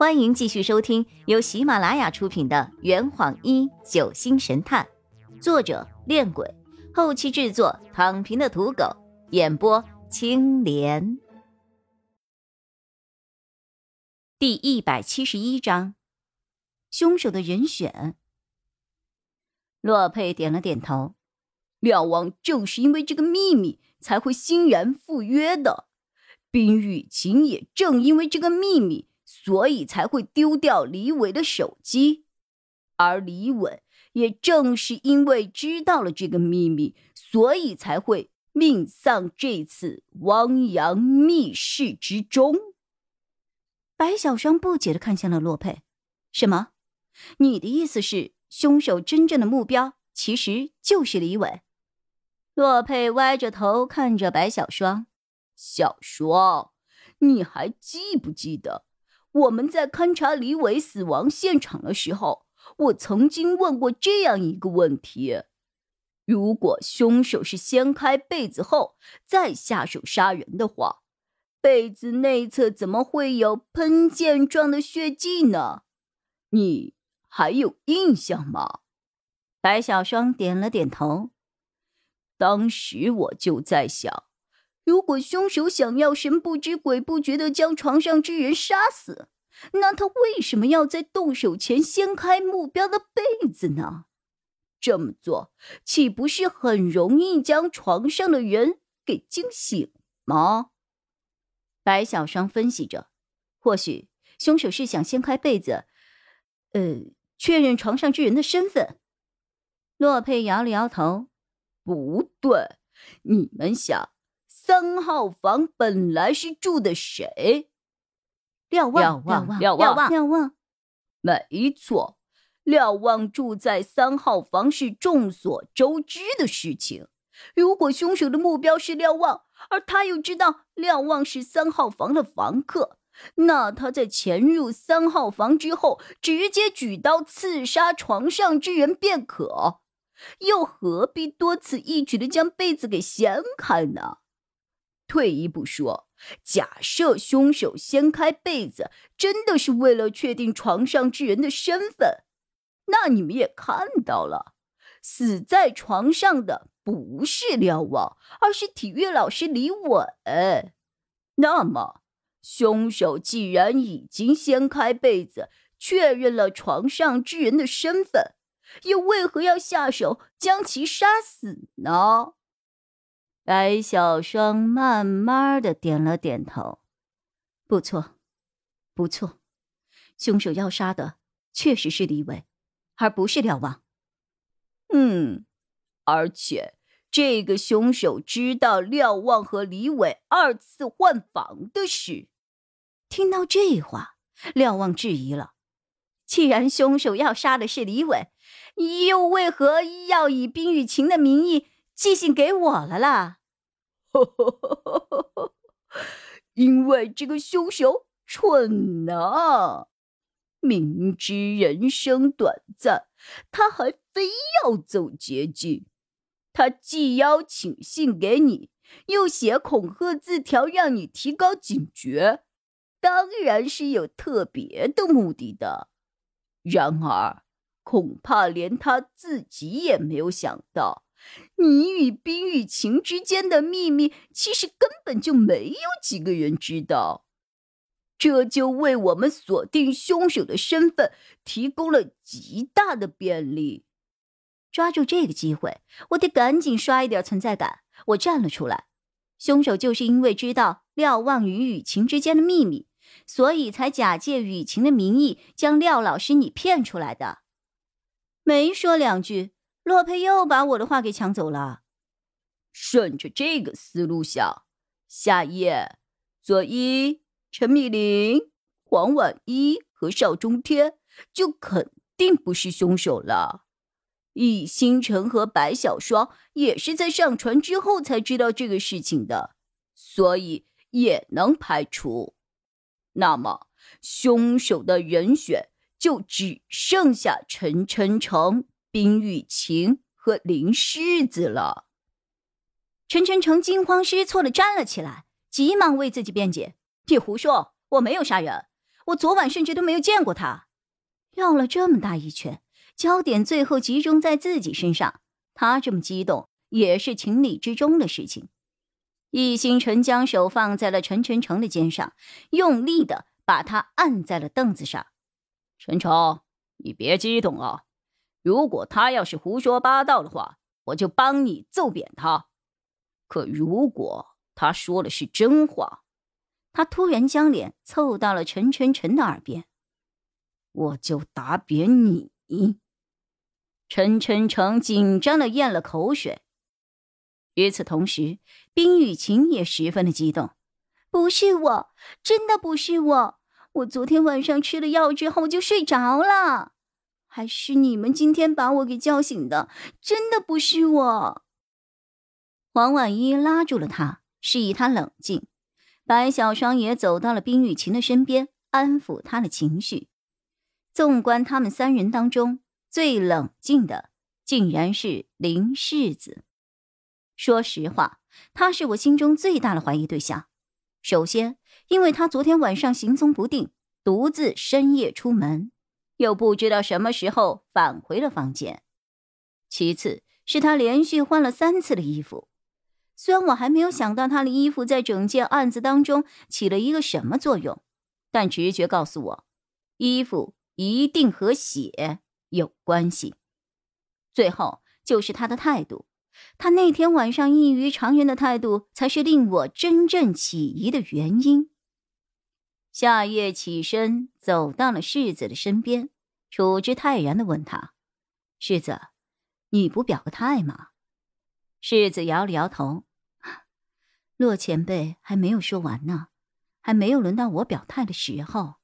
欢迎继续收听由喜马拉雅出品的《圆谎一九星神探》，作者：恋鬼，后期制作：躺平的土狗，演播：青莲。第一百七十一章，凶手的人选。洛佩点了点头，廖王正是因为这个秘密才会欣然赴约的，冰雨晴也正因为这个秘密。所以才会丢掉李伟的手机，而李伟也正是因为知道了这个秘密，所以才会命丧这次汪洋密室之中。白小双不解的看向了洛佩：“什么？你的意思是，凶手真正的目标其实就是李伟？”洛佩歪着头看着白小双：“小双，你还记不记得？”我们在勘察李伟死亡现场的时候，我曾经问过这样一个问题：如果凶手是掀开被子后再下手杀人的话，被子内侧怎么会有喷溅状的血迹呢？你还有印象吗？白小双点了点头。当时我就在想。如果凶手想要神不知鬼不觉的将床上之人杀死，那他为什么要在动手前掀开目标的被子呢？这么做岂不是很容易将床上的人给惊醒吗？白小双分析着，或许凶手是想掀开被子，呃，确认床上之人的身份。洛佩摇了摇头，不对，你们想。三号房本来是住的谁？廖望，廖望，廖望，廖望。没错，廖望住在三号房是众所周知的事情。如果凶手的目标是廖望，而他又知道廖望是三号房的房客，那他在潜入三号房之后，直接举刀刺杀床上之人便可，又何必多此一举的将被子给掀开呢？退一步说，假设凶手掀开被子，真的是为了确定床上之人的身份，那你们也看到了，死在床上的不是廖望，而是体育老师李伟。那么，凶手既然已经掀开被子，确认了床上之人的身份，又为何要下手将其杀死呢？白小双慢慢的点了点头，不错，不错，凶手要杀的确实是李伟，而不是廖望。嗯，而且这个凶手知道廖望和李伟二次换房的事。听到这话，廖望质疑了：既然凶手要杀的是李伟，又为何要以冰雨晴的名义寄信给我了啦？因为这个凶手蠢呐，明知人生短暂，他还非要走捷径。他既邀请信给你，又写恐吓字条让你提高警觉，当然是有特别的目的的。然而，恐怕连他自己也没有想到。你与冰雨晴之间的秘密，其实根本就没有几个人知道，这就为我们锁定凶手的身份提供了极大的便利。抓住这个机会，我得赶紧刷一点存在感。我站了出来，凶手就是因为知道廖望与雨晴之间的秘密，所以才假借雨晴的名义将廖老师你骗出来的。没说两句。洛佩又把我的话给抢走了。顺着这个思路想，夏夜左一、陈米林、黄婉一和邵中天就肯定不是凶手了。易星辰和白小双也是在上船之后才知道这个事情的，所以也能排除。那么，凶手的人选就只剩下陈晨成。冰雨晴和林狮子了。陈晨成惊慌失措的站了起来，急忙为自己辩解：“你胡说，我没有杀人，我昨晚甚至都没有见过他。绕了这么大一圈，焦点最后集中在自己身上，他这么激动也是情理之中的事情。易星辰将手放在了陈晨成的肩上，用力的把他按在了凳子上。陈诚，你别激动啊！如果他要是胡说八道的话，我就帮你揍扁他。可如果他说的是真话，他突然将脸凑到了陈晨晨的耳边，我就打扁你。陈晨晨紧张的咽了口水。与此同时，冰雨晴也十分的激动。不是我，真的不是我。我昨天晚上吃了药之后就睡着了，还是你们今天把我给叫醒的。真的不是我。王婉一拉住了他，示意他冷静。白小双也走到了冰雨晴的身边，安抚他的情绪。纵观他们三人当中，最冷静的竟然是林世子。说实话，他是我心中最大的怀疑对象。首先，因为他昨天晚上行踪不定，独自深夜出门，又不知道什么时候返回了房间；其次，是他连续换了三次的衣服。虽然我还没有想到他的衣服在整件案子当中起了一个什么作用，但直觉告诉我，衣服一定和血有关系。最后，就是他的态度。他那天晚上异于常人的态度，才是令我真正起疑的原因。夏夜起身走到了世子的身边，处之泰然的问他：“世子，你不表个态吗？”世子摇了摇头：“洛前辈还没有说完呢，还没有轮到我表态的时候。”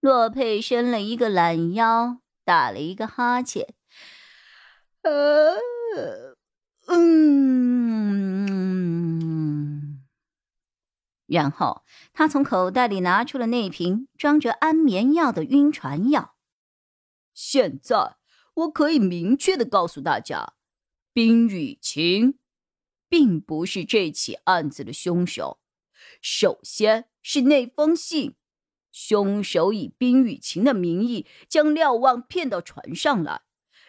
洛佩伸了一个懒腰，打了一个哈欠：“呃。”嗯，然后他从口袋里拿出了那瓶装着安眠药的晕船药。现在我可以明确的告诉大家，冰雨晴并不是这起案子的凶手。首先是那封信，凶手以冰雨晴的名义将廖望骗到船上来。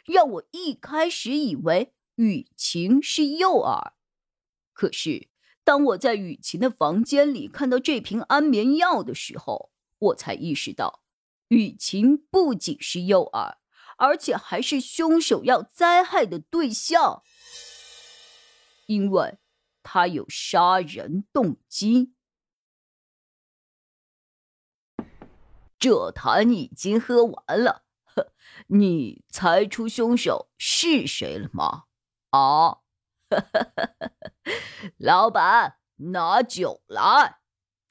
让我一开始以为雨晴是诱饵，可是当我在雨晴的房间里看到这瓶安眠药的时候，我才意识到，雨晴不仅是诱饵，而且还是凶手要灾害的对象，因为他有杀人动机。这坛已经喝完了。你猜出凶手是谁了吗？啊，老板，拿酒来。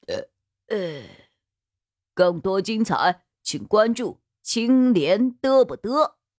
呃呃，更多精彩，请关注青莲嘚不嘚。